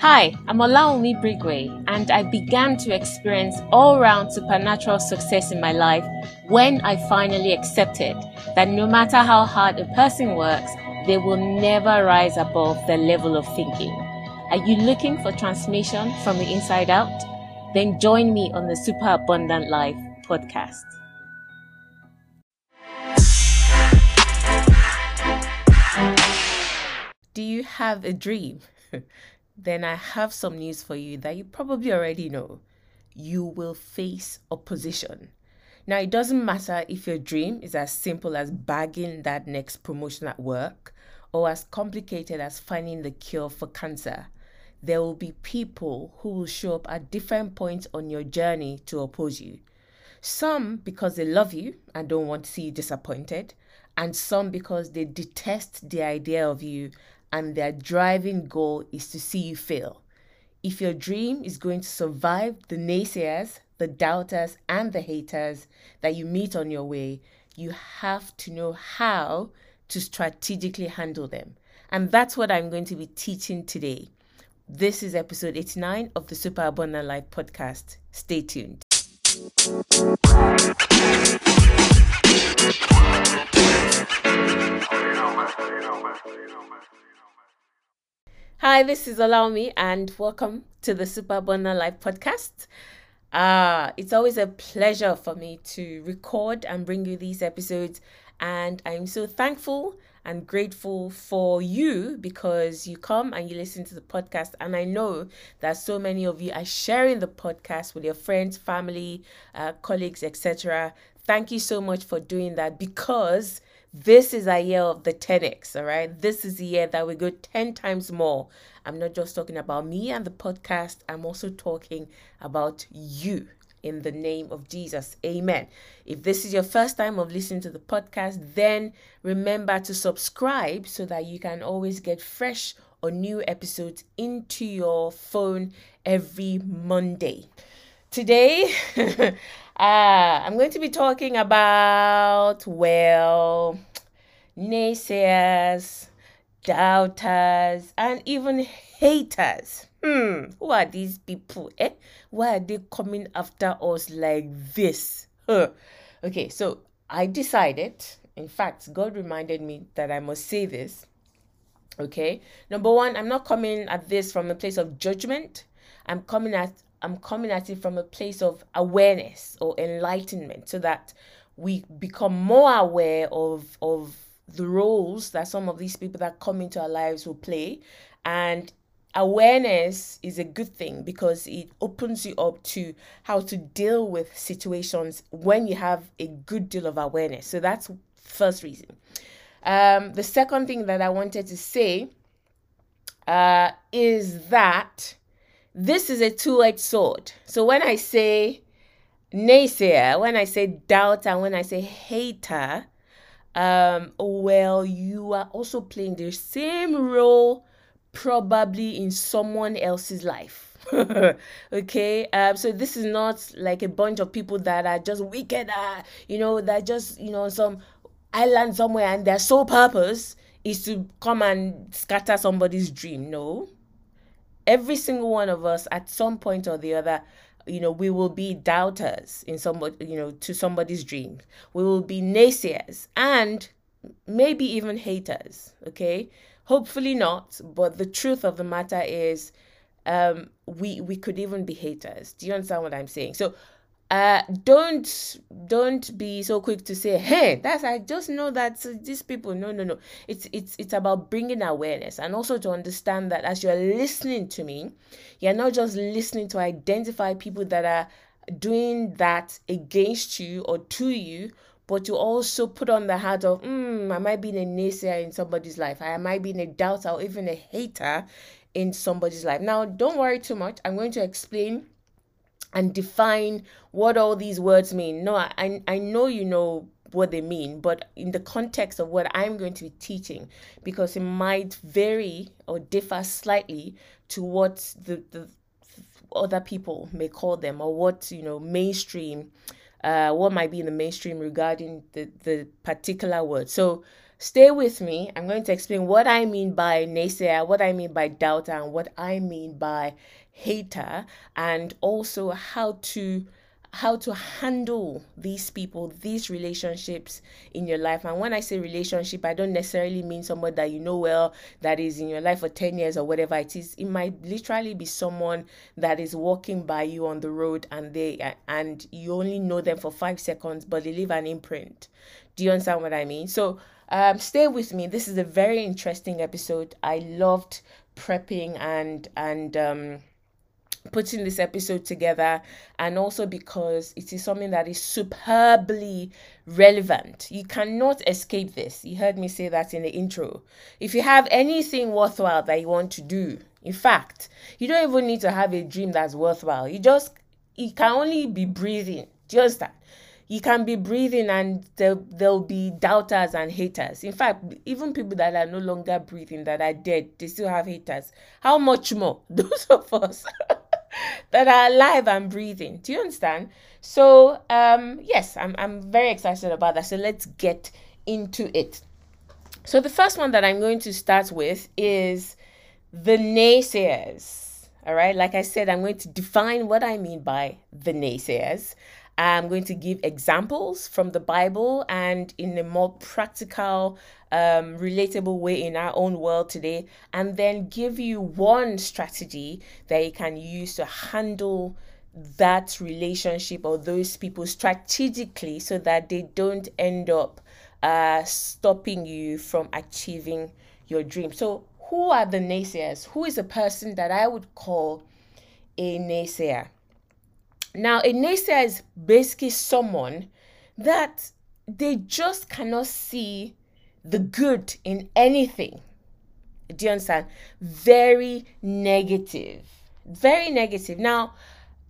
Hi, I'm Olawunmi Brigue, and I began to experience all round supernatural success in my life when I finally accepted that no matter how hard a person works, they will never rise above their level of thinking. Are you looking for transformation from the inside out? Then join me on the Super Abundant Life podcast. Do you have a dream? then I have some news for you that you probably already know. You will face opposition. Now, it doesn't matter if your dream is as simple as bagging that next promotion at work or as complicated as finding the cure for cancer. There will be people who will show up at different points on your journey to oppose you. Some because they love you and don't want to see you disappointed, and some because they detest the idea of you and their driving goal is to see you fail. If your dream is going to survive the naysayers, the doubters, and the haters that you meet on your way, you have to know how to strategically handle them. And that's what I'm going to be teaching today. This is episode 89 of the Super Abundant Life podcast. Stay tuned. Hi, this is Olawunmi, and welcome to the Super Abundant Life podcast. Uh, it's always a pleasure for me to record and bring you these episodes, and I'm so thankful and grateful for you because you come and you listen to the podcast. And I know that so many of you are sharing the podcast with your friends, family, uh, colleagues, etc. Thank you so much for doing that because this is a year of the 10x, all right? This is the year that we go 10 times more. I'm not just talking about me and the podcast, I'm also talking about you in the name of Jesus. Amen. If this is your first time of listening to the podcast, then remember to subscribe so that you can always get fresh or new episodes into your phone every Monday. Today, uh, I'm going to be talking about, well, naysayers, doubters, and even haters. Hmm, who are these people? Eh? Why are they coming after us like this? Huh. Okay, so I decided, in fact, God reminded me that I must say this. Okay, number one, I'm not coming at this from a place of judgment. I'm coming at I'm coming at it from a place of awareness or enlightenment so that we become more aware of of the roles that some of these people that come into our lives will play. And awareness is a good thing because it opens you up to how to deal with situations when you have a good deal of awareness. So that's first reason. Um, the second thing that i wanted to say uh, is that this is a two-edged sword. So when I say naysayer, when I say doubter, when I say hater, um, well, you are also playing the same role probably in someone else's life. okay, um, so this is not like a bunch of people that are just wicked, uh, you know, that just you know some island somewhere and their sole purpose is to come and scatter somebody's dream. No, every single one of us at some point or the other you know we will be doubters in somebody you know to somebody's dreams we will be naysayers and maybe even haters okay? Hopefully not but the truth of the matter is um we we could even be haters. Do you understand what i'm saying? So uh don't don't be so quick to say hey that's i just know that these people no no no it's it's it's about bringing awareness and also to understand that as you're listening to me you're not just listening to identify people that are doing that against you or to you but to also put on the hat of, mm, I might be a naysayer in somebody's life. I might be a doubter or even a hater in somebody's life. Now, don't worry too much. I'm going to explain and define what all these words mean. No, I, I know you know what they mean, but in the context of what I'm going to be teaching, because it might vary or differ slightly to what the, the other people may call them or what, you know, mainstream, uh, what might be in the mainstream regarding the, the particular word. So stay with me. I'm going to explain what I mean by naysayer, what I mean by doubter, and what I mean by hater, and also how to how to handle these people, these relationships in your life. And when I say relationship, I don't necessarily mean someone that you know well, that is in your life for 10 years or whatever it is. It might literally be someone that is walking by you on the road and they and you only know them for five seconds, but they leave an imprint. Do you understand what I mean? So um, stay with me. This is a very interesting episode. I loved prepping and and um putting this episode together and also because it is something that is superbly relevant. You cannot escape this. You heard me say that in the intro. If you have anything worthwhile that you want to do, in fact, you don't even need to have a dream that's worthwhile. You just you can only be breathing. Just that. You can be breathing and there, there'll be doubters and haters. In fact, even people that are no longer breathing, that are dead, they still have haters. How much more? Those of us that are alive and breathing. Do you understand? So, um, yes, I'm, I'm very excited about that. So, let's get into it. So, the first one that I'm going to start with is the naysayers. All right, like I said, I'm going to define what I mean by the naysayers. I'm going to give examples from the Bible and in a more practical, um, relatable way in our own world today, and then give you one strategy that you can use to handle that relationship or those people strategically so that they don't end up uh, stopping you from achieving your dream. So, who are the naysayers? Who is a person that I would call a naysayer? Now, a naysayer is basically someone that they just cannot see the good in anything. Do you understand? Very negative. Very negative. Now,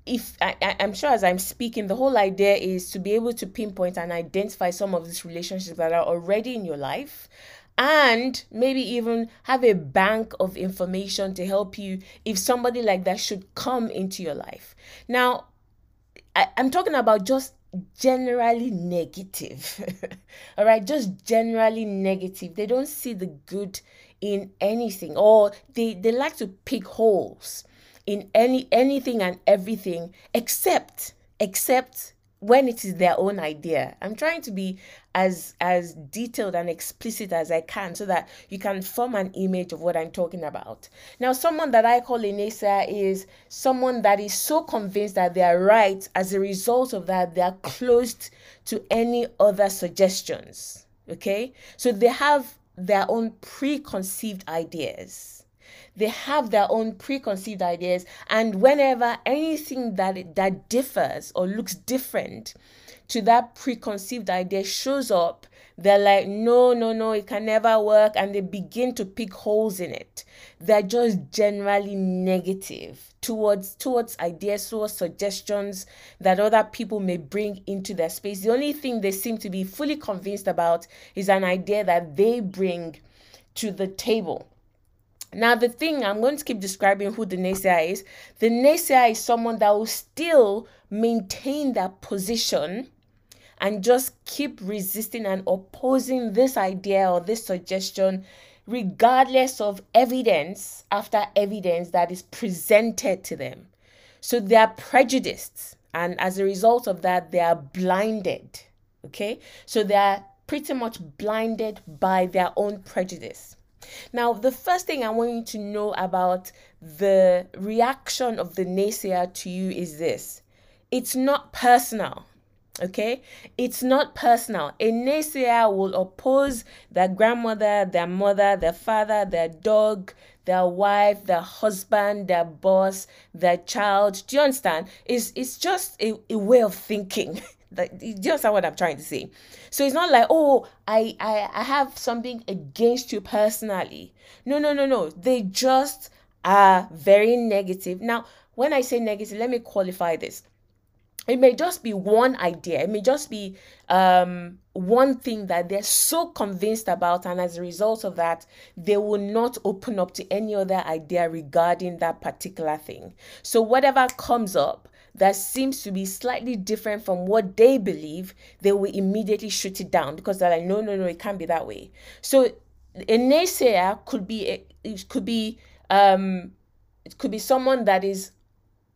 if I, am sure as I'm speaking, the whole idea is to be able to pinpoint and identify some of these relationships that are already in your life and maybe even have a bank of information to help you if somebody like that should come into your life. Now, I, I'm talking about just generally negative. All right, just generally negative. They don't see the good in anything or they, they like to pick holes in any anything and everything except except when it is their own idea. I'm trying to be as as detailed and explicit as I can so that you can form an image of what I'm talking about. Now, someone that I call a naysayer is someone that is so convinced that they are right as a result of that they are closed to any other suggestions. Okay? So they have their own preconceived ideas they have their own preconceived ideas and whenever anything that that differs or looks different to that preconceived idea shows up they're like no no no it can never work and they begin to pick holes in it. They're just generally negative towards towards ideas towards suggestions that other people may bring into their space. The only thing they seem to be fully convinced about is an idea that they bring to the table now, the thing I'm going to keep describing who the naysayer is. The naysayer is someone that will still maintain that position and just keep resisting and opposing this idea or this suggestion, regardless of evidence after evidence that is presented to them. So they are prejudiced, and as a result of that, they are blinded. Okay, so they are pretty much blinded by their own prejudice. Now, the first thing I want you to know about the reaction of the naysayer to you is this it's not personal. Okay, it's not personal. A naysayer will oppose their grandmother, their mother, their father, their dog, their wife, their husband, their boss, their child. Do you understand? It's, it's just a, a way of thinking. That, do you understand what I'm trying to say? So it's not like, oh, I, I I have something against you personally. No, no, no, no. They just are very negative. Now, when I say negative, let me qualify this. It may just be one idea. It may just be um, one thing that they're so convinced about, and as a result of that, they will not open up to any other idea regarding that particular thing. So, whatever comes up, that seems to be slightly different from what they believe, they will immediately shoot it down because they're like, no, no, no, it can't be that way. So a naysayer could be it could be um it could be someone that is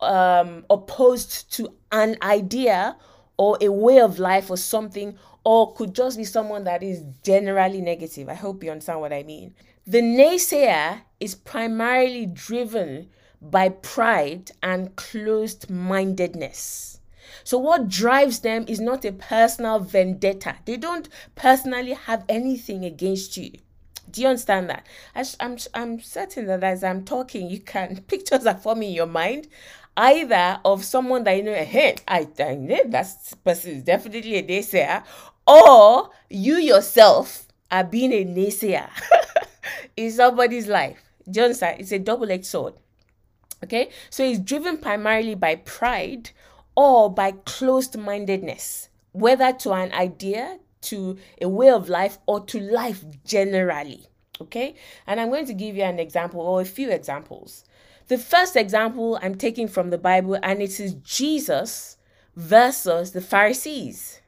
um opposed to an idea or a way of life or something or could just be someone that is generally negative. I hope you understand what I mean. The naysayer is primarily driven by pride and closed mindedness. So, what drives them is not a personal vendetta. They don't personally have anything against you. Do you understand that? I, I'm, I'm certain that as I'm talking, you can pictures are forming in your mind either of someone that you know, hey, I, I know that person is definitely a naysayer, or you yourself are being a naysayer in somebody's life. Do you understand? It's a double edged sword. Okay, so it's driven primarily by pride or by closed mindedness, whether to an idea, to a way of life, or to life generally. Okay, and I'm going to give you an example or a few examples. The first example I'm taking from the Bible, and it is Jesus versus the Pharisees.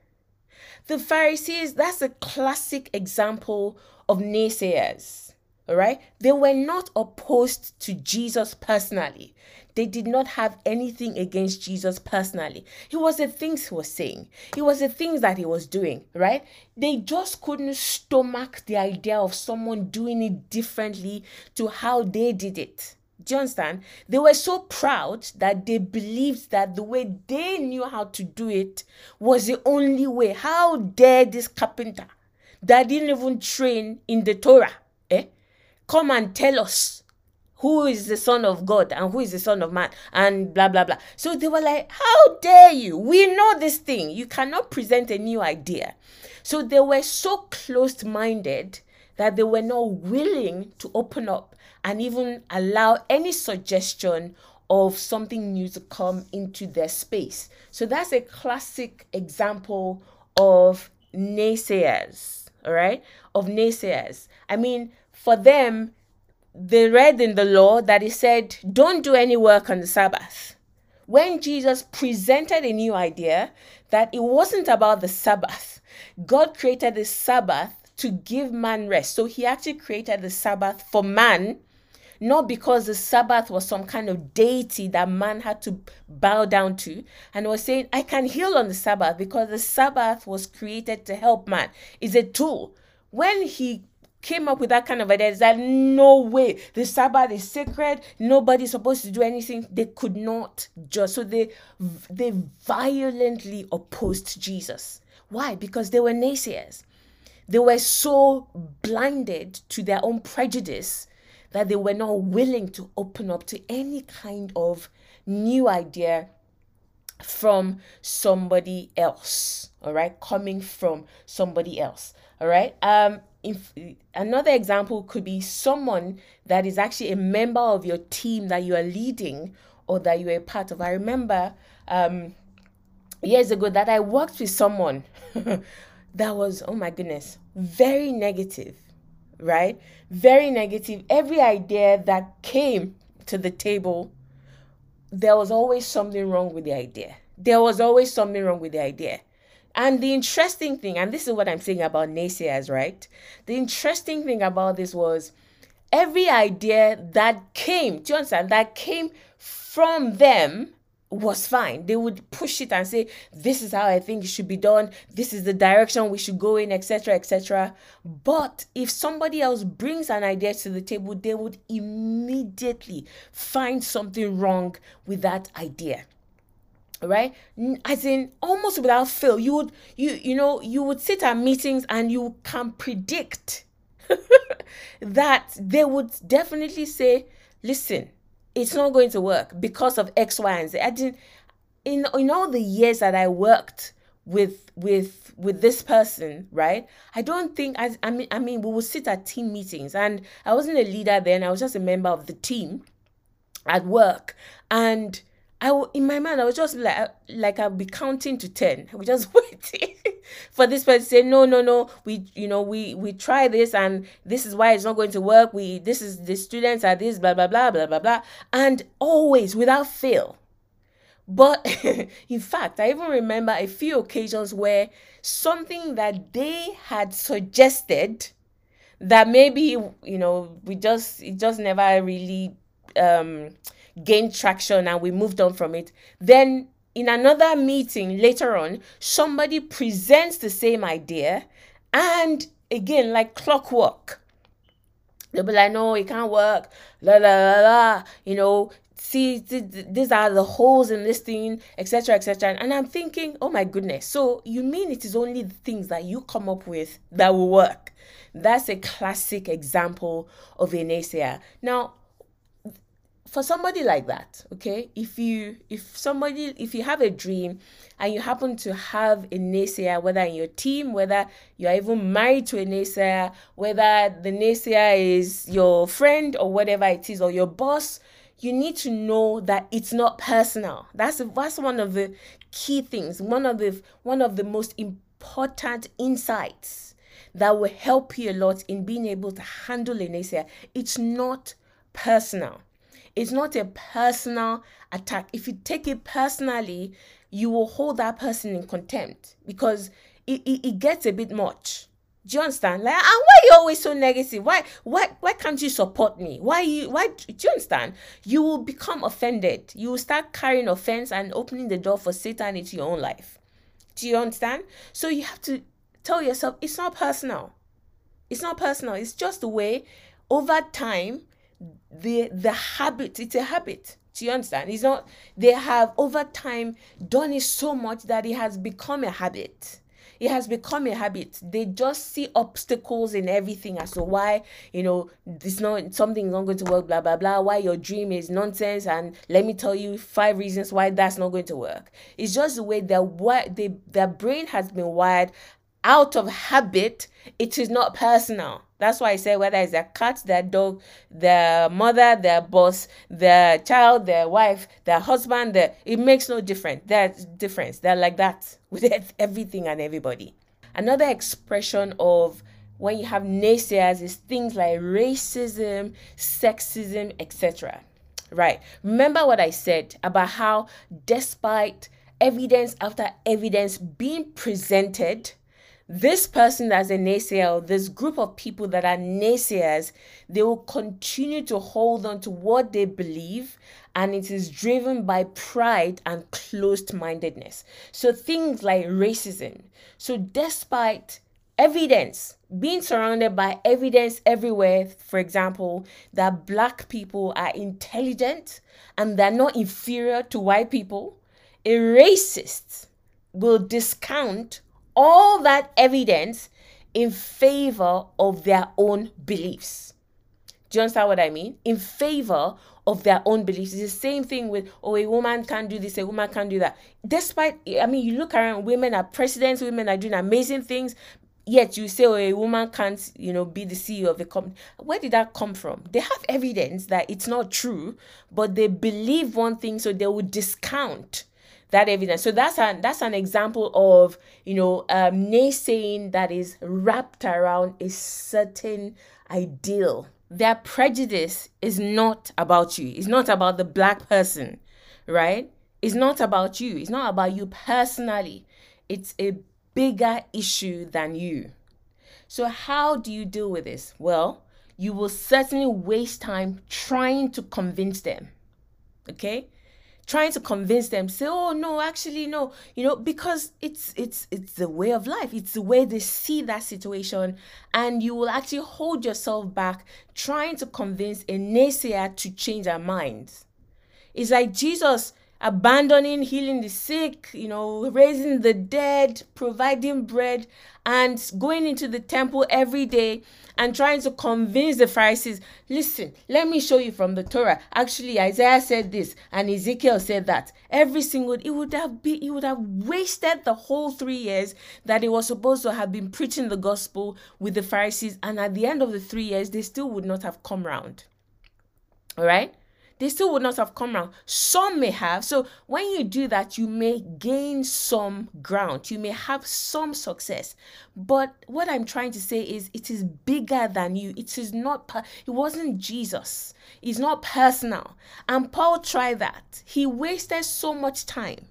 The Pharisees, that's a classic example of naysayers. All right. They were not opposed to Jesus personally. They did not have anything against Jesus personally. It was the things he was saying, it was the things that he was doing, right? They just couldn't stomach the idea of someone doing it differently to how they did it. Do you understand? They were so proud that they believed that the way they knew how to do it was the only way. How dare this carpenter that didn't even train in the Torah? Come and tell us who is the son of God and who is the son of man and blah blah blah. So they were like, How dare you? We know this thing. You cannot present a new idea. So they were so closed minded that they were not willing to open up and even allow any suggestion of something new to come into their space. So that's a classic example of naysayers, all right? Of naysayers. I mean, for them, they read in the law that it said, don't do any work on the Sabbath. When Jesus presented a new idea that it wasn't about the Sabbath, God created the Sabbath to give man rest. So he actually created the Sabbath for man, not because the Sabbath was some kind of deity that man had to bow down to. And was saying, I can heal on the Sabbath because the Sabbath was created to help man. It's a tool. When he came up with that kind of idea is that no way. The sabbath is sacred. Nobody's supposed to do anything. They could not just so they they violently opposed jesus. Why? Because they were naysayers. They were so blinded to their own prejudice that they were not willing to open up to any kind of new idea from somebody else all right? Coming from somebody else all right? Um if another example could be someone that is actually a member of your team that you are leading or that you are a part of i remember um years ago that i worked with someone that was, oh my goodness, very negative, right? Very negative. Every idea that came to the table, there was always something wrong with the idea. There was always something wrong with the idea. And the interesting thing, and this is what I'm saying about naysayers, right? The interesting thing about this was every idea that came, do you understand, that came from them was fine. They would push it and say, This is how I think it should be done. This is the direction we should go in, etc. etc. But if somebody else brings an idea to the table, they would immediately find something wrong with that idea right as in almost without fail you would you you know you would sit at meetings and you can predict that they would definitely say listen it's not going to work because of X, Y, and Z. I didn't in in all the years that I worked with with with this person, right? I don't think I I mean I mean we would sit at team meetings and I wasn't a leader then, I was just a member of the team at work and In my mind I was just like like I'll be counting to 10. I just waiting for this person to say no no no we you know we we try this and this is why it's not going to work. We this is the students are this blah blah blah blah blah blah and always without fail But in fact, I even remember a few occasions where something that they had suggested that maybe you know we just it just never really um gained traction and we moved on from it. Then in another meeting later on somebody presents the same idea and again like clockwork. They'll be like no it can't work. La la la la. You know see these are the holes in this thing etc etc and i'm thinking oh my goodness. So you mean it is only the things that you come up with that will work? That's a classic example of a naysayer now for somebody like that okay if you if somebody if you have a dream and you happen to have a naysayer whether in your team whether you're even married to a naysayer whether the naysayer is your friend or whatever it is or your boss you need to know that it's not personal. That's that's one of the key things one of the one of the most important insights that will help you a lot in being able to handle a naysayer. It's not personal it's not a personal attack. If you take it personally, you will hold that person in contempt because it, it, it gets a bit much. Do you understand? Like, and why are you always so negative? Why, why, why can't you support me? Why you, why? Do you understand? You will become offended. You will start carrying offense and opening the door for Satan into your own life. Do you understand? So you have to tell yourself it's not personal. It's not personal. It's just the way over time the the habit it's a habit do you understand? It's not they have over time done it so much that it has become a habit. It has become a habit. They just see obstacles in everything as to why you know it's not something not going to work blah blah blah why your dream is nonsense and let me tell you five reasons why that's not going to work. It's just the way that what their brain has been wired out of habit it is not personal that's why I say whether it's their cat, their dog, their mother, their boss, their child, their wife, their husband, it makes no difference. There's difference. They're like that with everything and everybody. Another expression of when you have naysayers is things like racism, sexism, etc. Right. Remember what I said about how despite evidence after evidence being presented, this person that's a naysayer, this group of people that are naysayers, they will continue to hold on to what they believe, and it is driven by pride and closed mindedness. So, things like racism. So, despite evidence, being surrounded by evidence everywhere, for example, that black people are intelligent and they're not inferior to white people, a racist will discount all that evidence in favor of their own beliefs. Do you understand what I mean? In favor of their own beliefs. It's the same thing with, oh, a woman can't do this, a woman can't do that. Despite, I mean, you look around, women are presidents, women are doing amazing things, yet you say, oh, a woman can't, you know, be the CEO of a company. Where did that come from? They have evidence that it's not true, but they believe one thing, so they will discount that evidence. So that's an that's an example of you know um, naysaying that is wrapped around a certain ideal. Their prejudice is not about you. It's not about the black person, right? It's not about you. It's not about you personally. It's a bigger issue than you. So how do you deal with this? Well, you will certainly waste time trying to convince them. Okay? Trying to convince them say oh no actually no you know because it's it's it's the way of life. It's the way they see that situation. And you will actually hold yourself back trying to convince a naysayer to change their minds it's like jesus abandoning healing the sick, you know, raising the dead, providing bread, and going into the temple every day and trying to convince the Pharisees listen, let me show you from the Torah. Actually, Isaiah said this and Ezekiel said that. Every single it would have been it would have wasted the whole three years that he was supposed to have been preaching the gospel with the Pharisees, and at the end of the three years, they still would not have come round. All right they still would not have come around. Some may have. So when you do that, you may gain some ground. You may have some success. But what I'm trying to say is it is bigger than you. It is not it wasn't Jesus. It's not personal. And Paul tried that. He wasted so much time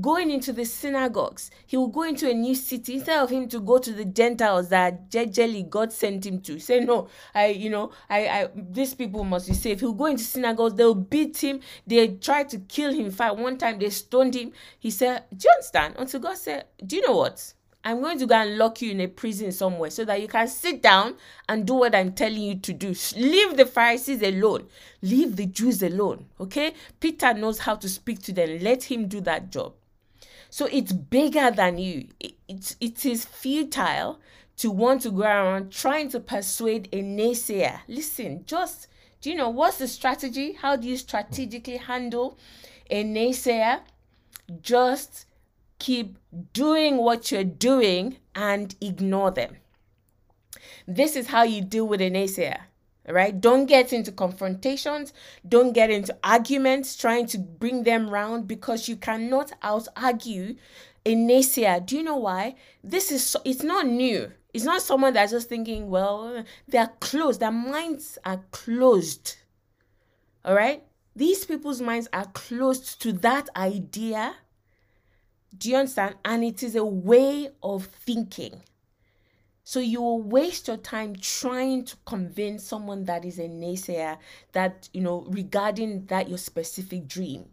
going into the synagogues. He will go into a new city instead of him to go to the Gentiles that jejely God sent him to. Say, no, I, you know, I, I, these people must be saved. He'll go into synagogues, they'll beat him, they try to kill him. In fact, one time they stoned him. He said, Do you understand? Until God said, Do you know what? I'm going to go and lock you in a prison somewhere so that you can sit down and do what I'm telling you to do. Leave the Pharisees alone. Leave the Jews alone. Okay? Peter knows how to speak to them. Let him do that job. So it's bigger than you. It, it, it is futile to want to go around trying to persuade a naysayer. Listen, just, do you know what's the strategy? How do you strategically handle a naysayer? Just keep doing what you're doing and ignore them. This is how you deal with a naysayer. Right? Don't get into confrontations. Don't get into arguments trying to bring them round because you cannot out argue a naysayer. Do you know why? This is so, it's not new. It's not someone that's just thinking, well, they're closed. Their minds are closed. All right? These people's minds are closed to that idea do you understand? And it is a way of thinking. So you will waste your time trying to convince someone that is a naysayer that, you know, regarding that your specific dream.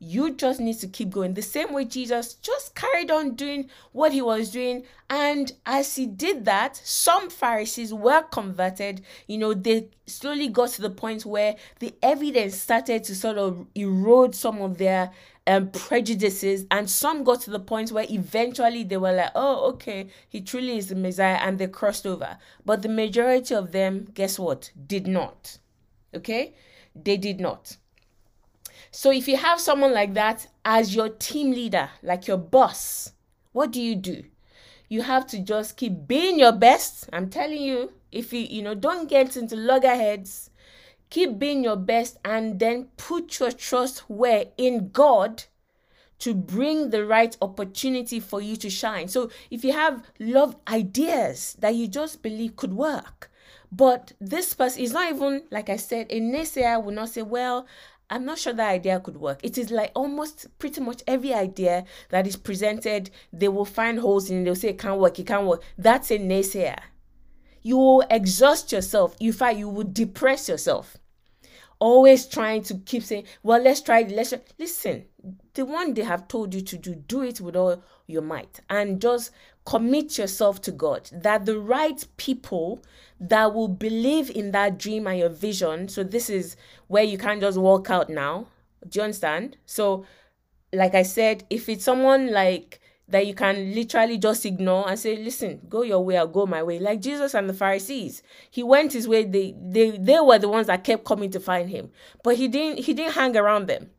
You just need to keep going. The same way Jesus just carried on doing what he was doing. And as he did that, some Pharisees were converted. You know, they slowly got to the point where the evidence started to sort of erode some of their um, prejudices, and some got to the point where eventually they were like, oh, okay, he truly is the Messiah, and they crossed over. But the majority of them, guess what, did not. Okay? They did not. So if you have someone like that as your team leader, like your boss, what do you do? You have to just keep being your best. I'm telling you, if you, you know, don't get into loggerheads Keep being your best and then put your trust where? In God to bring the right opportunity for you to shine. So if you have love ideas that you just believe could work, but this person is not even, like I said, a naysayer will not say, well, I'm not sure that idea could work. It is like almost pretty much every idea that is presented, they will find holes in it. They'll say it can't work, it can't work. That's a naysayer. You will exhaust yourself. In fact, you will depress yourself always trying to keep saying, well, let's try. Let's try. listen. The one they have told you to do, do it with all your might and just commit yourself to God. That the right people that will believe in that dream and your vision. So this is where you can't just walk out now. Do you understand? So, like I said, if it's someone like that you can literally just ignore and say, listen, go your way, I'll go my way. Like Jesus and the Pharisees. He went his way. They they they were the ones that kept coming to find him. But he didn't he didn't hang around them.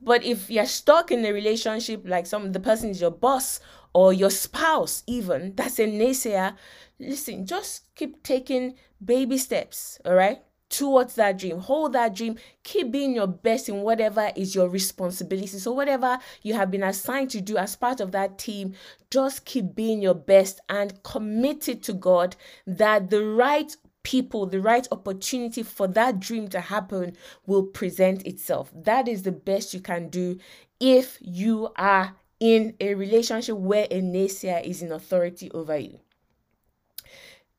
But if you're stuck in a relationship, like some the person is your boss or your spouse, even, that's a naysayer, listen, just keep taking baby steps, all right? Towards that dream. Hold that dream. Keep being your best in whatever is your responsibility. So, whatever you have been assigned to do as part of that team, just keep being your best and committed to God that the right people, the right opportunity for that dream to happen will present itself. That is the best you can do if you are in a relationship where a naysayer is in authority over you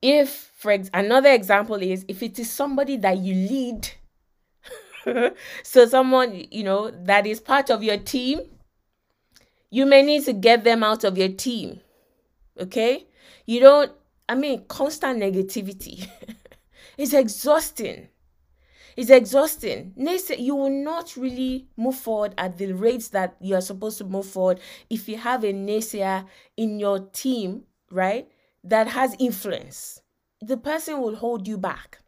if for ex- another example is if it is somebody that you lead so someone you know that is part of your team you may need to get them out of your team okay you don't i mean constant negativity it's exhausting it's exhausting. Next, you will not really move forward at the rates that you are supposed to move forward if you have a naysayer in your team, right? That has influence, the person will hold you back.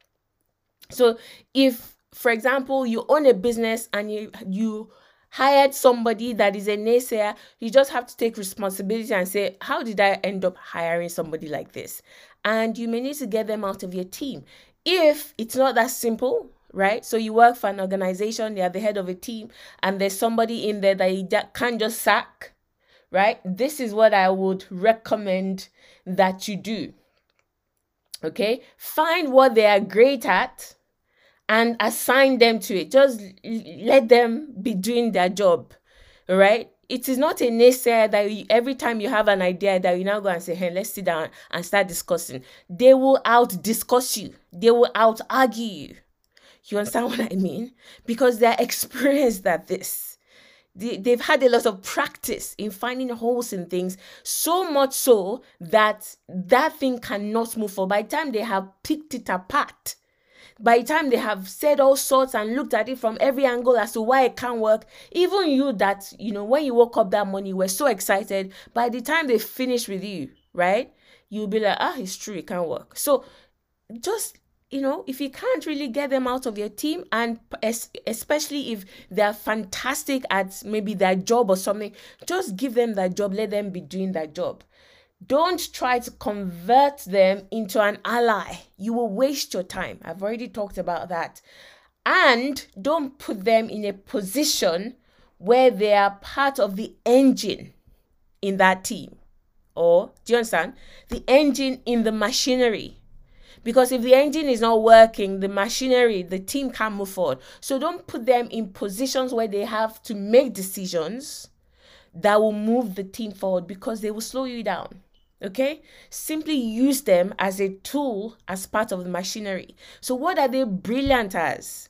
So if, for example, you own a business and you you hired somebody that is a naysayer, you just have to take responsibility and say, how did I end up hiring somebody like this? And you may need to get them out of your team. If it's not that simple, right? So you work for an organization, you're the head of a team, and there's somebody in there that you can't just sack, right? This is what I would recommend that you do. Okay, find what they are great at and assign them to it. Just let them be doing their job, right? It is not a naysayer that you, every time you have an idea that you now go and say, "Hey, let's sit down and start discussing." They will out discuss you. They will out argue you. You understand what I mean? Because they're experienced at this they've had a lot of practice in finding holes in things so much so that that thing cannot move forward. By the time they have picked it apart by the time they have said all sorts and looked at it from every angle as to why it can't work even you that you know when you woke up that morning were so excited by the time they finish with you right you'll be like ah it's true it can't work. So just you know, if you can't really get them out of your team, and especially if they're fantastic at maybe their job or something, just give them that job, let them be doing that job. Don't try to convert them into an ally. You will waste your time. I've already talked about that. And don't put them in a position where they are part of the engine in that team. Or, do you understand? The engine in the machinery because if the engine is not working, the machinery, the team can't move forward. So don't put them in positions where they have to make decisions that will move the team forward because they will slow you down. Okay? Simply use them as a tool as part of the machinery. So, what are they brilliant as?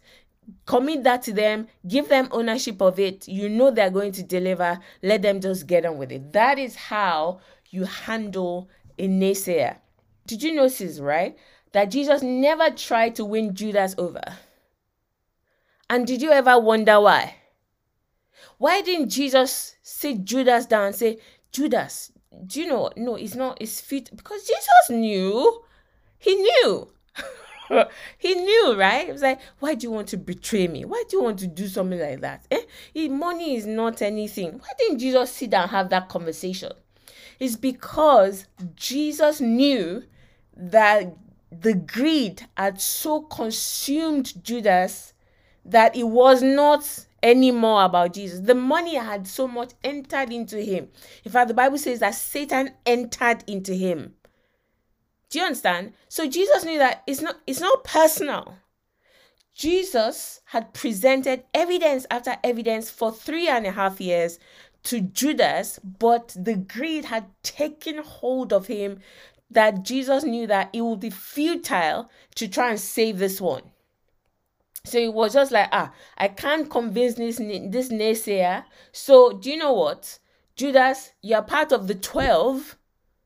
Commit that to them, give them ownership of it. You know they're going to deliver. Let them just get on with it. That is how you handle a naysayer. Did you notice, right? That Jesus never tried to win Judas over. And did you ever wonder why? Why didn't Jesus sit Judas down and say, Judas, do you know? No, it's not his feet. Because Jesus knew. He knew. he knew, right? He was like, why do you want to betray me? Why do you want to do something like that? Eh? Money is not anything. Why didn't Jesus sit down and have that conversation? It's because Jesus knew that the greed had so consumed Judas that it was not anymore about Jesus. The money had so much entered into him. In fact, the Bible says that Satan entered into him. Do you understand? So Jesus knew that it's not it's not personal. Jesus had presented evidence after evidence for three and a half years to Judas, but the greed had taken hold of him that Jesus knew that it would be futile to try and save this one. So it was just like, ah, I can't convince this this naysayer. So do you know what, Judas, you're part of the twelve,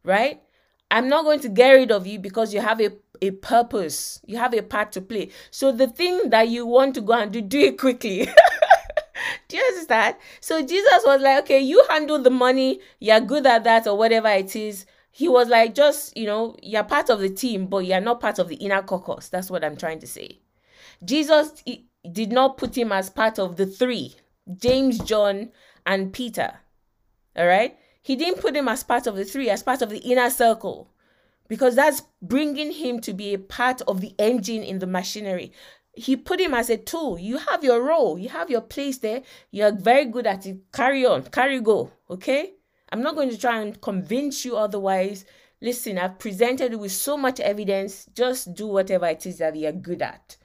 right? I'm not going to get rid of you because you have a a purpose. You have a part to play. So the thing that you want to go and do, do it quickly. do you understand? So Jesus was like, okay, you handle the money. You're good at that or whatever it is he was like, just, you know, you're part of the team, but you're not part of the inner caucus. That's what I'm trying to say. Jesus did not put him as part of the three James, John, and Peter. All right? He didn't put him as part of the three, as part of the inner circle, because that's bringing him to be a part of the engine in the machinery. He put him as a tool. You have your role, you have your place there. You're very good at it. Carry on, carry go. Okay? I'm not going to try and convince you otherwise. Listen, I've presented with so much evidence. Just do whatever it is that you're good at.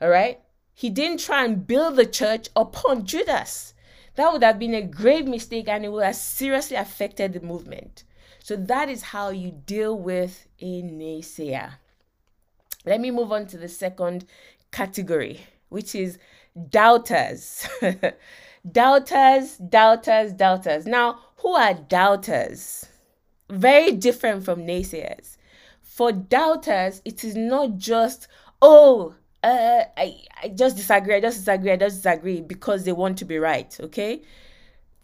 All right? He didn't try and build the church upon Judas. That would have been a grave mistake and it would have seriously affected the movement. So that is how you deal with a naysayer. Let me move on to the second category, which is doubters. doubters, doubters, doubters. Now, who are doubters? Very different from naysayers. For doubters, it is not just, oh, uh, I, I just disagree, I just disagree, I just disagree because they want to be right, okay?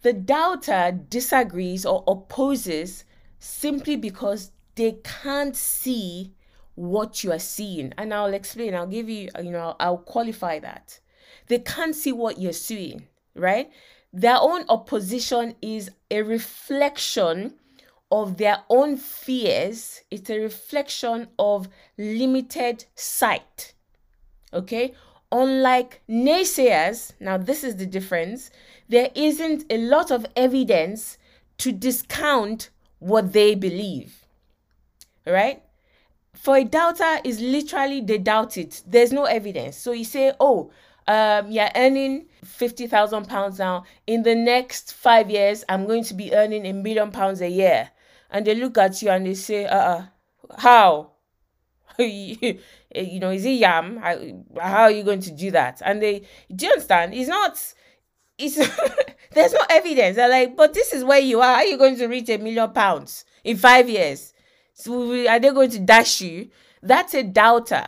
The doubter disagrees or opposes simply because they can't see what you are seeing. And I'll explain, I'll give you, you know, I'll qualify that. They can't see what you're seeing, right? Their own opposition is a reflection of their own fears, it's a reflection of limited sight. Okay? unlike naysayers, now this is the difference, there isn't a lot of evidence to discount what they believe. Right? For a doubter is literally they doubt it. There's no evidence. So you say, "Oh, um, you're earning fifty thousand pounds now. In the next five years, I'm going to be earning a million pounds a year." And they look at you and they say, "Uh, uh how?" you know, is it yam? How, are you going to do that? And they, do you understand? It's not, it's, there's no evidence. They're like, but this is where you are. How are you going to reach a million pounds in five years? So are they going to dash you? That's a doubter.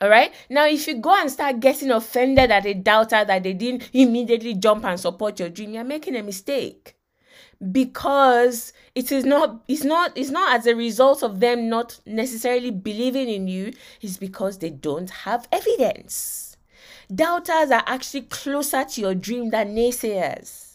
All right. Now, if you go and start getting offended at a doubter that they didn't immediately jump and support your dream, you're making a mistake. Because it is not it's not it's not as a result of them not necessarily believing in you it's because they don't have evidence. Doubters are actually closer to your dream than naysayers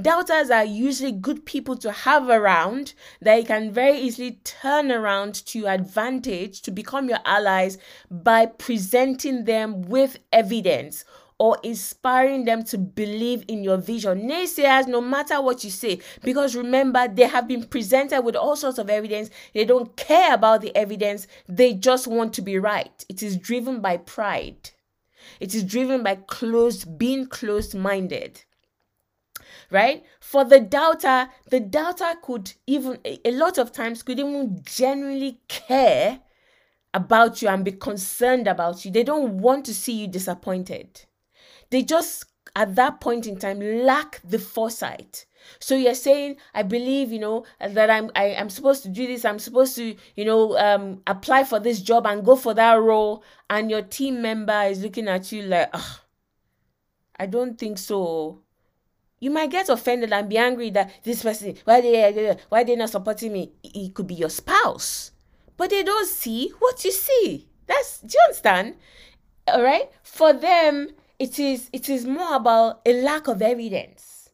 Doubters are usually good people to have around you can very easily turn around to your advantage to become your allies by presenting them with evidence or inspiring them to believe in your vision. Naysayers, no matter what you say, because remember, they have been presented with all sorts of evidence. They don't care about the evidence, they just want to be right. It is driven by pride, it is driven by closed, being closed minded. Right? For the doubter, the doubter could even, a lot of times, could even genuinely care about you and be concerned about you. They don't want to see you disappointed. They just at that point in time lack the foresight. So you're saying i believe you know that i'm I, am supposed to do this. I'm supposed to you know um apply for this job and go for that role. And your team member is looking at you like i don't think so you might get offended and be angry that this person why they eh, eh, why they not supporting me? It could be your spouse. But they don't see what you see. That's do you understand? All right? For them it is it is more about a lack of evidence.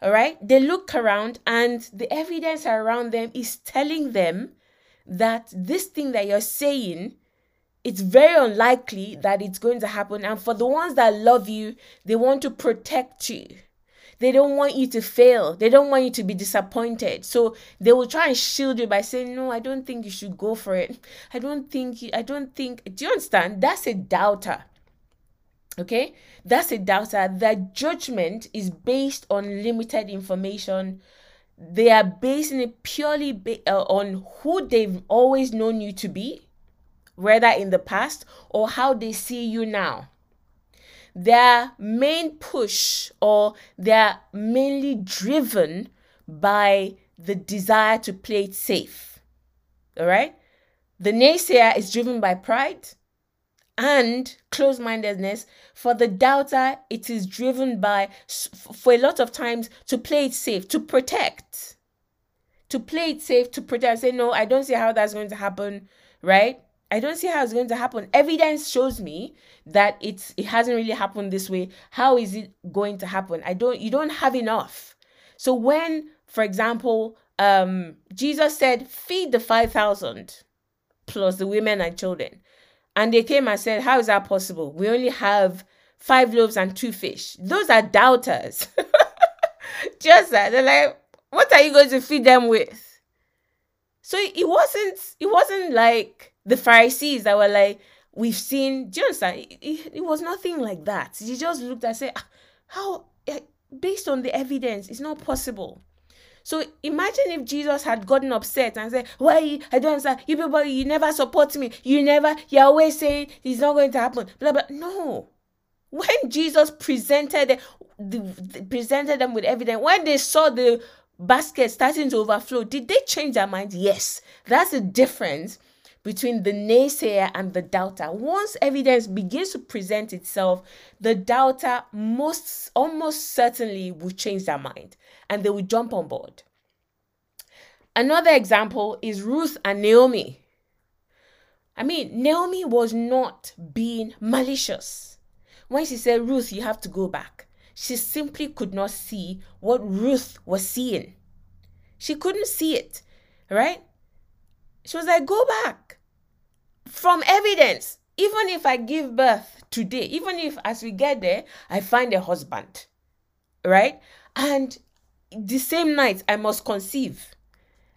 All right? They look around and the evidence around them is telling them that this thing that you're saying it's very unlikely that it's going to happen. And for the ones that love you they want to protect you they don't want you to fail they don't want you to be disappointed so they will try and shield you by saying no i don't think you should go for it i don't think you, i don't think do you understand that's a doubter Okay, that's a doubter. That judgment is based on limited information. They are basing it purely ba- uh, on who they've always known you to be, whether in the past or how they see you now. Their main push or they're mainly driven by the desire to play it safe. All right? The naysayer is driven by pride and close mindedness. For the doubter, it is driven by, for a lot of times, to play it safe, to protect. To play it safe, to protect. Say, no, I don't see how that's going to happen, right? I don't see how it's going to happen. Evidence shows me that it's it hasn't really happened this way. How is it going to happen? I don't you don't have enough. So when, for example, um Jesus said, feed the five thousand plus the women and children. And they came and said, How is that possible? We only have five loaves and two fish. Those are doubters. Just that. They're like, What are you going to feed them with? So it wasn't, it wasn't like the Pharisees that were like, We've seen, do you understand? It, it, it was nothing like that. He just looked and said, ah, How, eh, based on the evidence, it's not possible. So imagine if Jesus had gotten upset and said, Why I don't understand. You people, you never support me. You never, you're always saying it's not going to happen. Blah blah. No. When Jesus presented the, presented them with evidence, when they saw the basket starting to overflow, did they change their mind? Yes. That's the difference between the naysayer and the doubter. Once evidence begins to present itself, the doubter most almost certainly will change their mind and they will jump on board. Another example is Ruth and Naomi. I mean, Naomi was not being malicious. When she said, Ruth, you have to go back, she simply could not see what Ruth was seeing. She couldn't see it, right? She was like, go back from evidence, even if I give birth today, even if as we get there, I find a husband, right? And the same night I must conceive,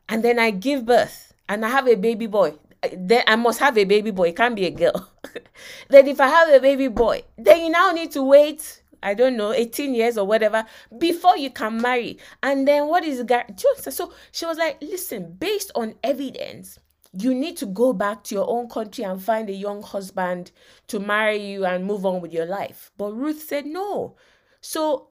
and then I give birth, and I have a baby boy. Then I must have a baby boy. It can't be a girl. then if I have a baby boy, then you now need to wait I don't know, 18 years or whatever, before you can marry. And then what is the guy? So she was like, listen, based on evidence, you need to go back to your own country and find a young husband to marry you and move on with your life. But Ruth said no. So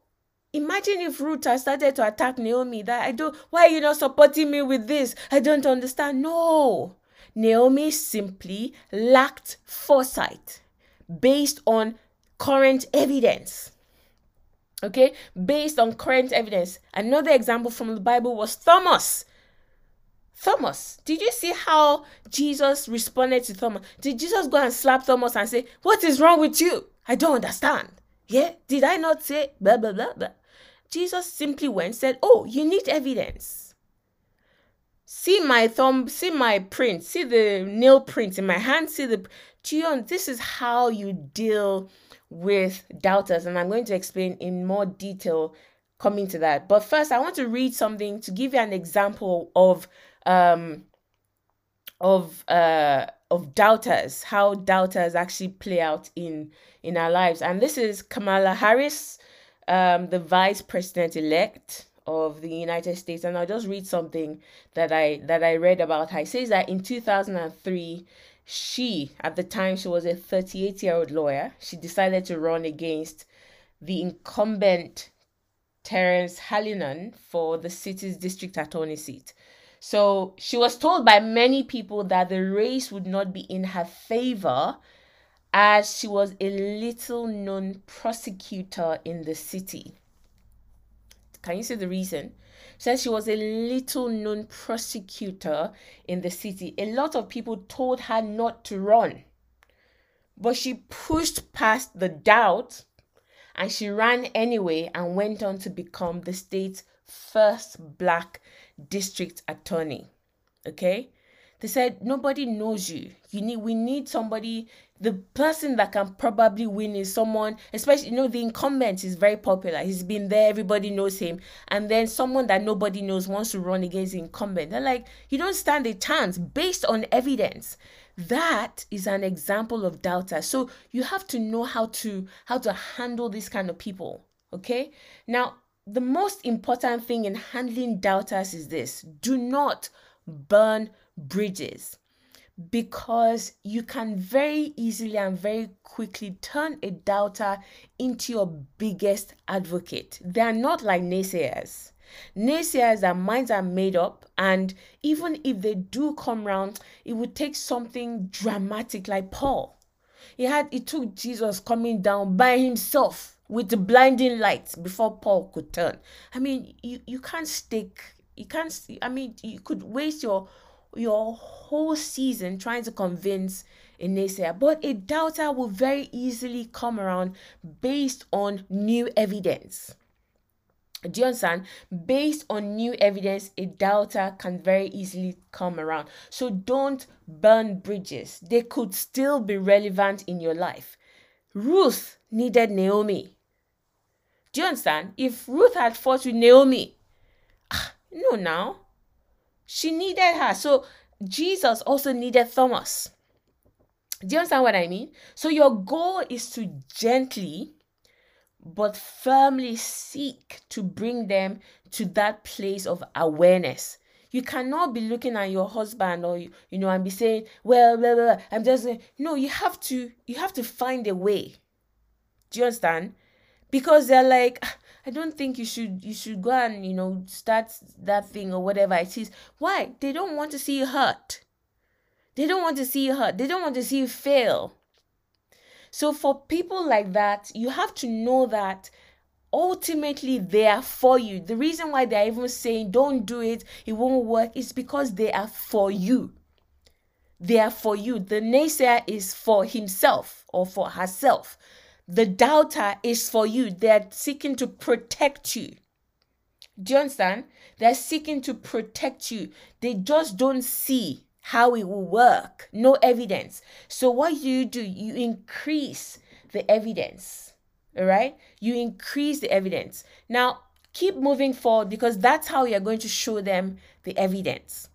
imagine if Ruth had started to attack Naomi that I don't, why are you not supporting me with this? I don't understand. No. Naomi simply lacked foresight based on current evidence. Okay, based on current evidence. Another example from the Bible was Thomas. Thomas, did you see how Jesus responded to Thomas? Did Jesus go and slap Thomas and say, What is wrong with you? I don't understand. Yeah, did I not say blah blah blah blah? Jesus simply went and said, Oh, you need evidence. See my thumb, see my print, see the nail print in my hand, see the. Do this is how you deal with doubters, and I'm going to explain in more detail coming to that. But first, I want to read something to give you an example of um of uh of doubters, how doubters actually play out in in our lives. And this is Kamala Harris, um, the vice president elect of the United States. And I'll just read something that I that I read about her. It says that in 2003, she, at the time, she was a 38 year old lawyer. She decided to run against the incumbent Terence Hallinan for the city's district attorney seat. So she was told by many people that the race would not be in her favor as she was a little known prosecutor in the city. Can you see the reason? says she was a little known prosecutor in the city. A lot of people told her not to run, but she pushed past the doubt and she ran anyway and went on to become the state's first black district attorney. Okay? They said nobody knows you. You need we need somebody the person that can probably win is someone, especially you know the incumbent is very popular. He's been there, everybody knows him, and then someone that nobody knows wants to run against the incumbent. They're like, you don't stand a chance based on evidence. That is an example of doubter. So you have to know how to how to handle this kind of people. Okay. Now the most important thing in handling doubters is this: do not burn bridges because you can very easily and very quickly turn a doubter into your biggest advocate. They are not like naysayers. Naysayers, their minds are made up, and even if they do come round, it would take something dramatic like Paul. He had it took Jesus coming down by himself with the blinding lights before Paul could turn. I mean, you, you can't stick, you can't, I mean, you could waste your your whole season trying to convince a naysayer, but a doubter will very easily come around based on new evidence. Do you understand? Based on new evidence, a doubter can very easily come around. So don't burn bridges. They could still be relevant in your life. Ruth needed Naomi. Do you understand? If Ruth had fought with Naomi, ah, no, now she needed her. So Jesus also needed Thomas. Do you understand what I mean? So your goal is to gently but firmly seek to bring them to that place of awareness. You cannot be looking at your husband or you, know and be saying, well, blah, blah, blah. I'm just no, you have to you have to find a way. Do you understand? Because they're like, I don't think you should you should go and you know start that thing or whatever it is. Why? They don't want to see you hurt. They don't want to see you hurt. They don't want to see you fail. So for people like that, you have to know that ultimately they are for you. The reason why they're even saying don't do it, it won't work, is because they are for you. They are for you. The naysayer is for himself or for herself. The doubter is for you. They're seeking to protect you. Do you understand? They're seeking to protect you. They just don't see how it will work. No evidence. So what you do, you increase the evidence. All right? You increase the evidence. Now, keep moving forward because that's how you're going to show them the evidence.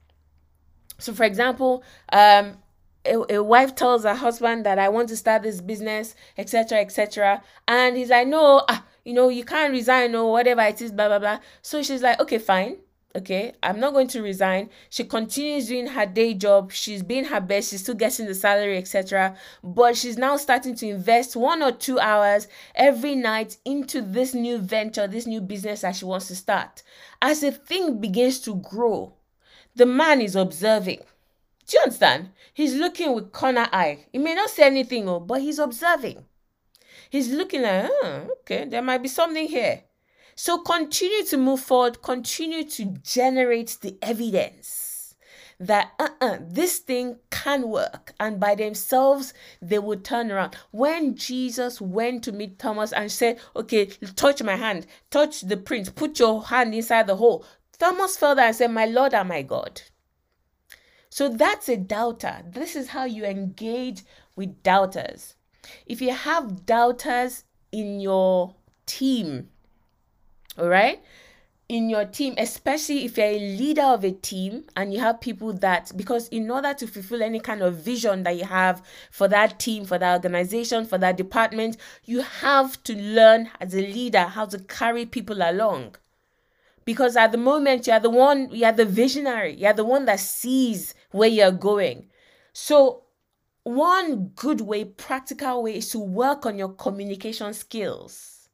So, for example, um, a, wife tells her husband that I want to start this business, etc., etc., and he's like, no, ah, you know, you can't resign or whatever it is, blah blah blah. So she's like, okay, fine, okay, I'm not going to resign. She continues doing her day job. She's being her best. She's still getting the salary, etc. But she's now starting to invest one or two hours every night into this new venture, this new business that she wants to start. As the thing begins to grow, the man is observing. Do you understand? He's looking with corner eye. He may not say anything, oh, but he's observing. He's looking like, oh, okay, there might be something here. So continue to move forward, continue to generate the evidence that uh-uh, this thing can work and by themselves they would turn around when jesus went to meet thomas and said okay touch my hand touch the print put your hand inside the hole Thomas fell down and said, My Lord and my God. So that's a doubter. This is how you engage with doubters. If you have doubters in your team, all right, in your team, especially if you're a leader of a team and you have people that, because in order to fulfill any kind of vision that you have for that team, for that organization, for that department, you have to learn as a leader how to carry people along because at the moment you're the one you're the visionary. You're the one that sees where you're going. So one good way practical way is to work on your communication skills.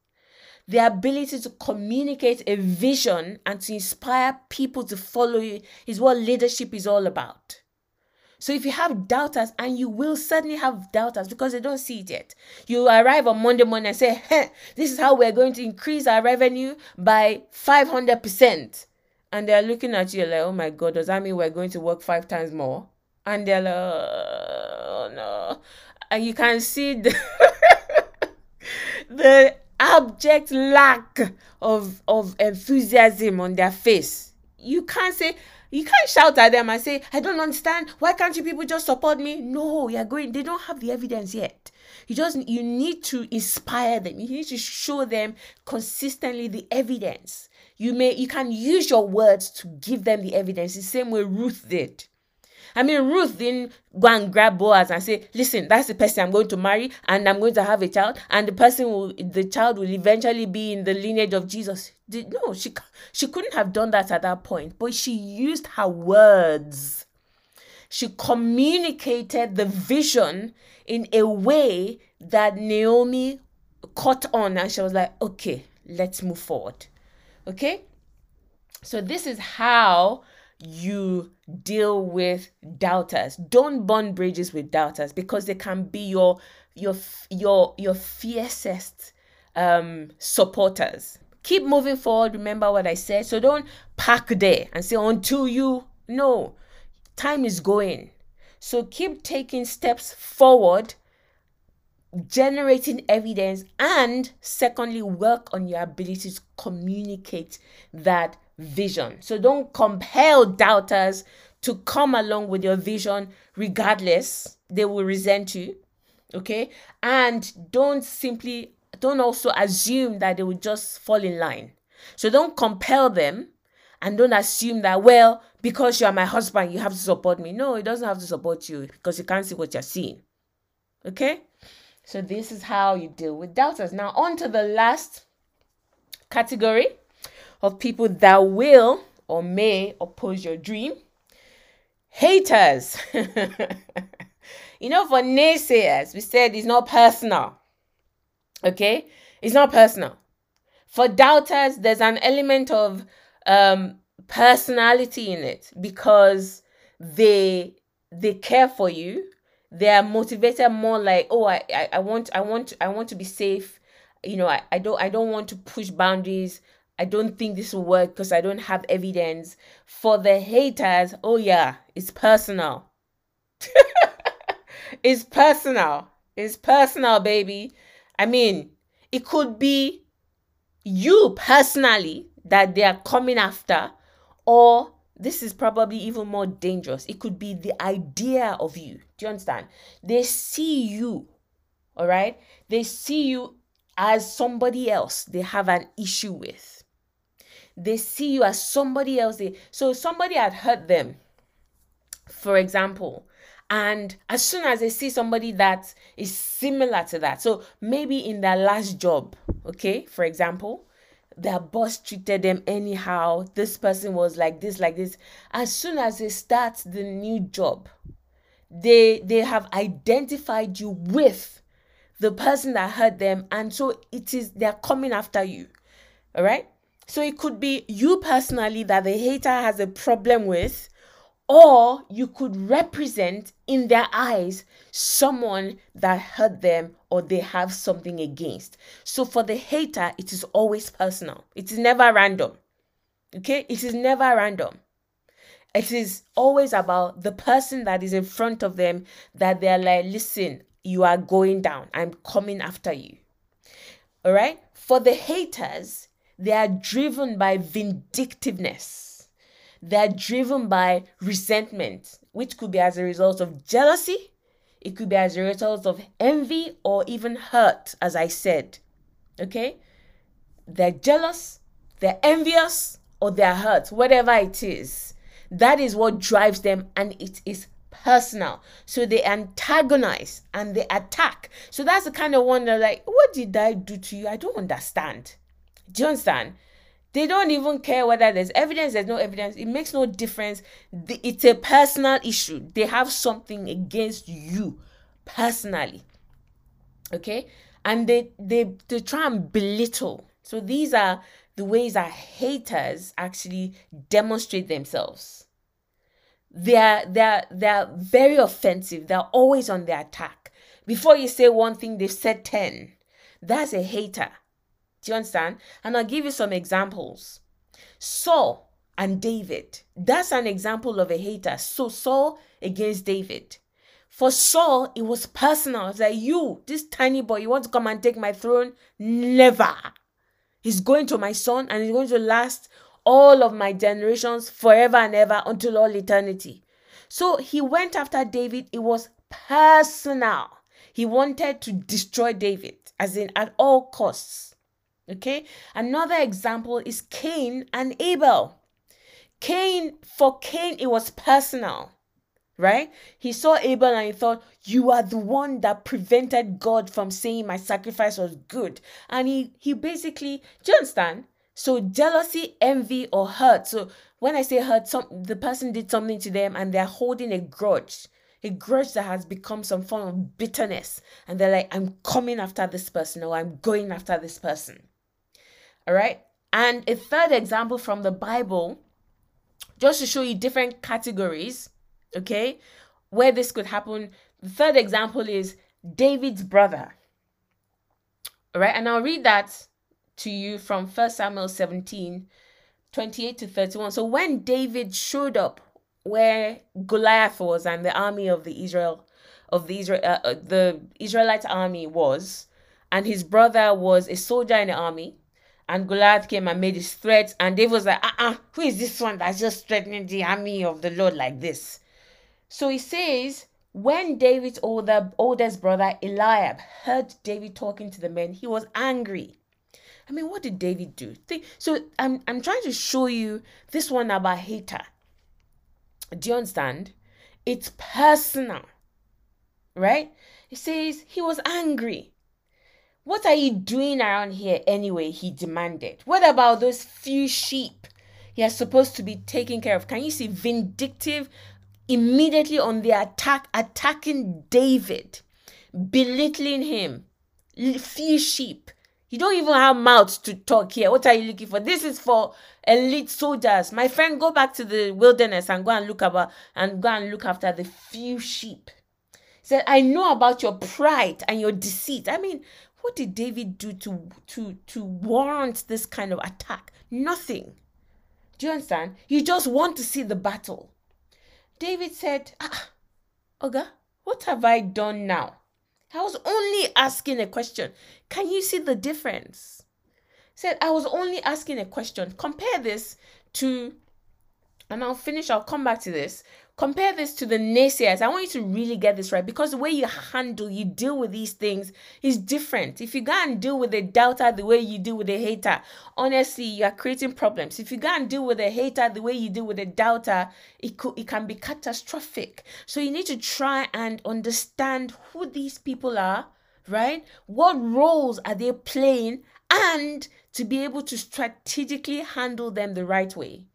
The ability to communicate a vision and to inspire people to follow you is what leadership is all about so if you have doubters, and you will certainly have doubters because they don't see it yet, you arrive on Monday morning and say, hey, this is how we're going to increase our revenue by 500%. And they're looking at you like, oh my God, does that mean we're going to work five times more? And they're like, oh no. And you can see the, the abject lack of, of enthusiasm on their face. You can't say, you can't shout at them and say, I don't understand. Why can't you people just support me? No, you're going, they don't have the evidence yet. You just you need to inspire them. You need to show them consistently the evidence. You may you can use your words to give them the evidence the same way Ruth did. I mean, Ruth didn't go and grab Boaz and say, "Listen, that's the person I'm going to marry, and I'm going to have a child, and the person will, the child will eventually be in the lineage of Jesus." No, she she couldn't have done that at that point, but she used her words. She communicated the vision in a way that Naomi caught on, and she was like, "Okay, let's move forward." Okay, so this is how you deal with doubters. Don't burn bridges with doubters because they can be your your your your fiercest um supporters. Keep moving forward. Remember what I said. So don't park there and say until you no. Time is going. So keep taking steps forward generating evidence and secondly work on your ability to communicate that vision. So don't compel doubters to come along with your vision regardless. They will resent you. Okay? And don't simply don't also assume that they will just fall in line. So don't compel them and don't assume that well because you are my husband you have to support me. No, it doesn't have to support you because you can't see what you're seeing. Okay? So this is how you deal with doubters. Now on to the last category of people that will or may oppose your dream. Haters. you know, for naysayers, we said it's not personal. Okay? It's not personal. For doubters, there's an element of um, personality in it because they they care for you. They are motivated more like, oh, I, I, I want I want I want to be safe. You know, I, I don't I don't want to push boundaries. I don't think this will work because I don't have evidence. For the haters, oh yeah, it's personal. it's personal. It's personal, baby. I mean, it could be you personally that they are coming after, or this is probably even more dangerous. It could be the idea of you. Do you understand? They see you All right? They see you as somebody else they have an issue with. They see you as somebody else. They, so somebody had hurt them, for example, and as soon as they see somebody that is similar to that, so maybe in their last job, okay, for example, their boss treated them anyhow, this person was like this, like this. As soon as they start the new job, they they have identified you with the person that hurt them, and so it is they're coming after you. All right. So it could be you personally that the hater has a problem with, or you could represent in their eyes someone that hurt them or they have something against. So for the hater, it is always personal, it is never random. Okay, it is never random. It is always about the person that is in front of them that they're like, listen, you are going down. I'm coming after you. All right. For the haters, they are driven by vindictiveness they're driven by resentment, which could be as a result of jealousy, it could be as a result of envy or even hurt, as I said. Okay? They're jealous, they're envious, or they're hurt, whatever it is. That is what drives them, and it is personal. So they antagonize and they attack. So that's the kind of one that, like, what did I do to you? I don't understand. Do you understand? They don't even care whether there's evidence, there's no evidence. It makes no difference. It's a personal issue. They have something against you personally. Okay? And they they they try and belittle. So these are the ways that haters actually demonstrate themselves. They're they're they're very offensive. They're always on the attack. Before you say one thing, they've said ten. That's a hater. Do you understand? And I'll give you some examples. Saul and David. That's an example of a hater. So Saul against David. For Saul, it was personal. It's like, you, this tiny boy, you want to come and take my throne? Never. He's going to my son and he's going to last all of my generations forever and ever until all eternity. So he went after David. It was personal. He wanted to destroy David, as in at all costs. Okay, another example is Cain and Abel. Cain, for Cain, it was personal, right? He saw Abel and he thought, You are the one that prevented God from saying my sacrifice was good. And he, he basically, do you understand? So jealousy, envy, or hurt. So when I say hurt, some the person did something to them and they're holding a grudge a grudge that has become some form of bitterness and they're like i'm coming after this person or i'm going after this person all right. And a third example from the Bible, just to show you different categories, okay, where this could happen. The third example is David's brother. All right. And I'll read that to you from 1 Samuel 17 28 to 31. So when David showed up where Goliath was and the army of the Israel of the Israel uh, uh the Israelite army was, and his brother was a soldier in the army, and Goliath came and made his threats, and David was like, uh uh-uh, uh who is this one that's just threatening the army of the Lord like this? So he says, when David's older oldest brother Eliab heard David talking to the men, he was angry. I mean, what did David do? So I'm I'm trying to show you this one about hater. Do you understand? It's personal, right? He says he was angry. What are you doing around here anyway? He demanded. What about those few sheep he is supposed to be taking care of? Can you see vindictive immediately on the attack, attacking David, belittling him? Few sheep. You don't even have mouths to talk here. What are you looking for? This is for elite soldiers. My friend, go back to the wilderness and go and look about and go and look after the few sheep. He said, I know about your pride and your deceit. I mean, what did David do to to to warrant this kind of attack? Nothing. Do you understand? You just want to see the battle. David said, ah, Oga, what have I done now? I was only asking a question. Can you see the difference? Said, I was only asking a question. Compare this to and I'll finish, I'll come back to this. Compare this to the naysayers. I want you to really get this right because the way you handle, you deal with these things is different. If you go and deal with a doubter the way you deal with a hater, honestly, you are creating problems. If you go and deal with a hater the way you deal with a doubter, it could it can be catastrophic. So you need to try and understand who these people are, right? What roles are they playing and to be able to strategically handle them the right way.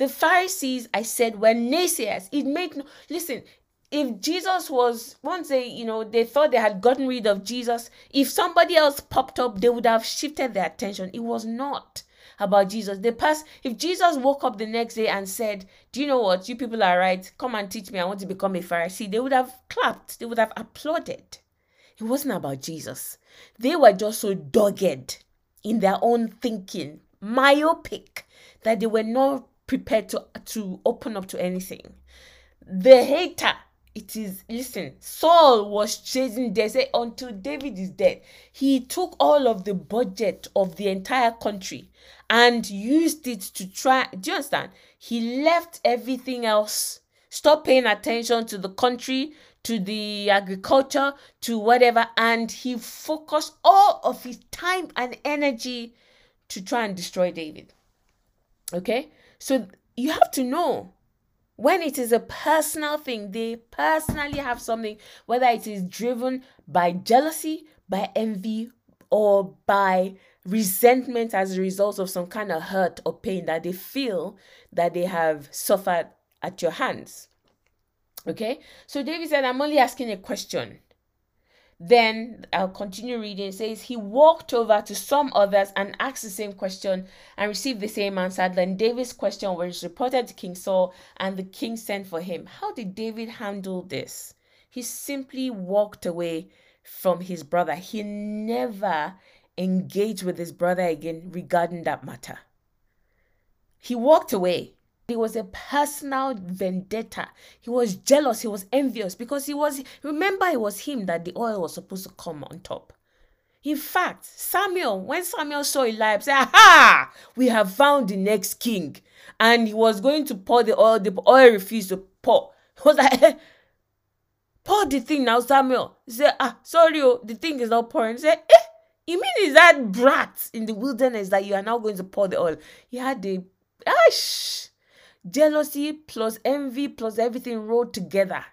The Pharisees, I said, were naysayers. It made no listen. If Jesus was once they, you know, they thought they had gotten rid of Jesus, if somebody else popped up, they would have shifted their attention. It was not about Jesus. The past, if Jesus woke up the next day and said, Do you know what? You people are right. Come and teach me. I want to become a Pharisee. They would have clapped, they would have applauded. It wasn't about Jesus. They were just so dogged in their own thinking, myopic, that they were not prepared to to open up to anything. The hater, it is listen, Saul was chasing say until David is dead. He took all of the budget of the entire country and used it to try. Do you understand? He left everything else, stopped paying attention to the country, to the agriculture, to whatever, and he focused all of his time and energy to try and destroy David. Okay? So you have to know when it is a personal thing, they personally have something, whether it is driven by jealousy, by envy, or by resentment as a result of some kind of hurt or pain that they feel that they have suffered at your hands. Okay, so David said, I'm only asking a question. Then I'll continue reading. It says, He walked over to some others and asked the same question and received the same answer. Then David's question was reported to King Saul, and the king sent for him. How did David handle this? He simply walked away from his brother. He never engaged with his brother again regarding that matter. He walked away. There was a personal vendetta. He was jealous. He was envious because he was, remember, it was him that the oil was supposed to come on top. In fact, Samuel, when Samuel saw Eliab, said, Aha! We have found the next king. And he was going to pour the oil. The oil refused to pour. He was like, eh, Pour the thing now, Samuel. He said, Ah, sorry, oh, the thing is not pouring. He said, Eh, you mean is that brat in the wilderness that you are now going to pour the oil? He had the, ash, Jealousy plus envy plus everything rolled together.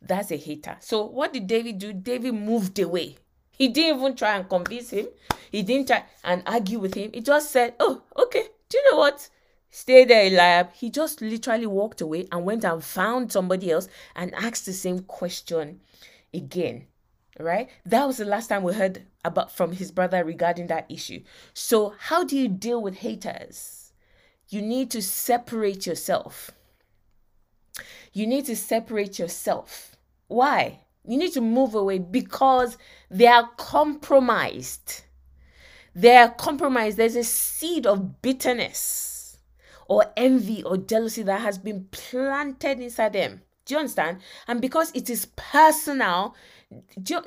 That's a hater. So what did David do? David moved away. He didn't even try and convince him. He didn't try and argue with him. He just said, Oh, okay. Do you know what? Stay there, Eliab. He just literally walked away and went and found somebody else and asked the same question again. Right? That was the last time we heard about from his brother regarding that issue. So, how do you deal with haters? You need to separate yourself. You need to separate yourself. Why? You need to move away because they are compromised. They are compromised. There's a seed of bitterness or envy or jealousy that has been planted inside them. Do you understand? And because it is personal,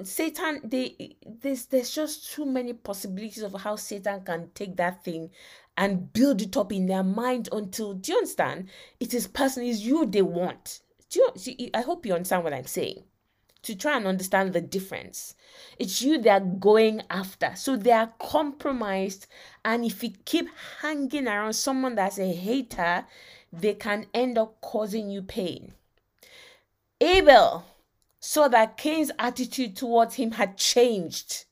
Satan, they there's there's just too many possibilities of how Satan can take that thing and build it up in their mind until do you understand? It is person is you they want. Do you I hope you understand what I'm saying. To try and understand the difference. It's you they are going after. So they are compromised. And if you keep hanging around someone that's a hater, they can end up causing you pain. Abel saw that Cain's attitude towards him had changed.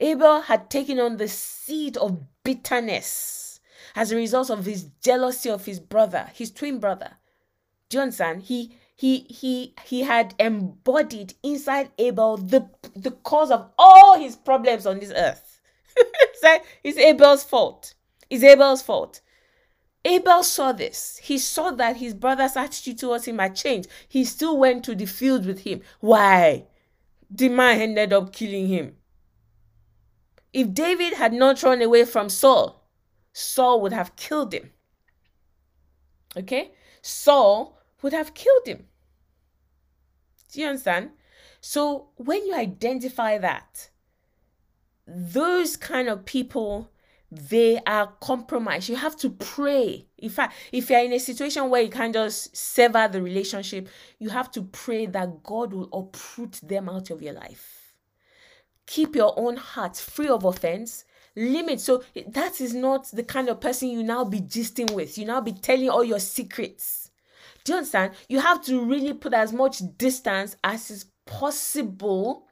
Abel had taken on the seed of bitterness as a result of his jealousy of his brother, his twin brother. Do you understand? He he he he had embodied inside Abel the the cause of all his problems on this earth. it's, it's Abel's fault. It's Abel's fault. Abel saw this. He saw that his brother's attitude towards him had changed. He still went to the field with him. Why? The man ended up killing him. If David had not run away from Saul, Saul would have killed him. Okay? Saul would have killed him. Do you understand? So when you identify that, those kind of people they are compromised. You have to pray. In fact, if you're in a situation where you can't just sever the relationship, you have to pray that God will uproot them out of your life. Keep your own heart free of offense. Limit. So that is not the kind of person you now be gisting with. You now be telling all your secrets. Do you understand? You have to really put as much distance as is possible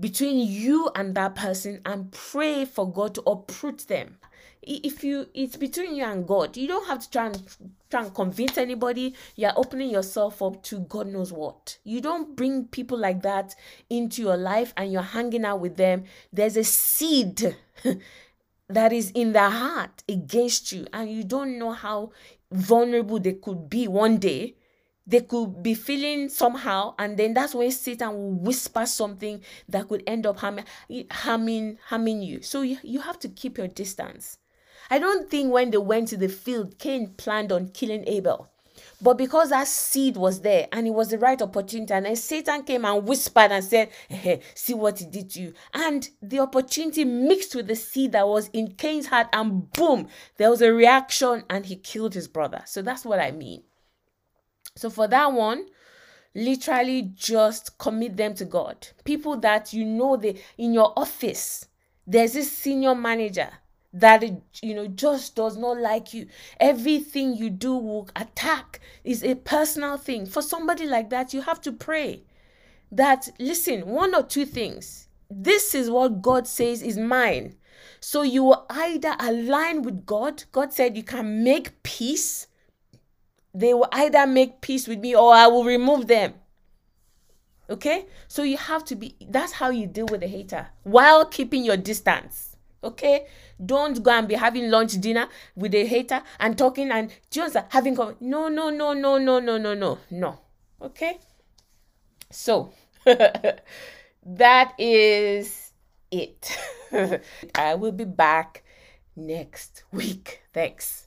between you and that person and pray for God to uproot them. If you it's between you and God, you don't have to try and try and convince anybody. You're opening yourself up to God knows what. You don't bring people like that into your life and you're hanging out with them. There's a seed that is in their heart against you, and you don't know how vulnerable they could be one day they could be feeling somehow and then that's when satan will whisper something that could end up harming harming harming you. So you, you have to keep your distance. I don't think when they went to the field cain planned on killing abel. But because that seed was there and it was the right opportunity and then satan came and whispered and said hey, see what he did to you. And the opportunity mixed with the seed that was in cain's heart and boom there was a reaction and he killed his brother. So that's what i mean so for that one, literally just commit them to God. People that you know they in your office, there's this senior manager that you know just does not like you. Everything you do will attack is a personal thing. For somebody like that, you have to pray that listen, one or two things. This is what God says is mine. So you will either align with God. God said you can make peace they will either make peace with me or I will remove them. Okay? So you have to be, that's how you deal with a hater while keeping your distance. Okay? Don't go and be having lunch, dinner with a hater and talking and just having, no, no, no, no, no, no, no, no, no. Okay? So, that is it. I will be back next week. Thanks.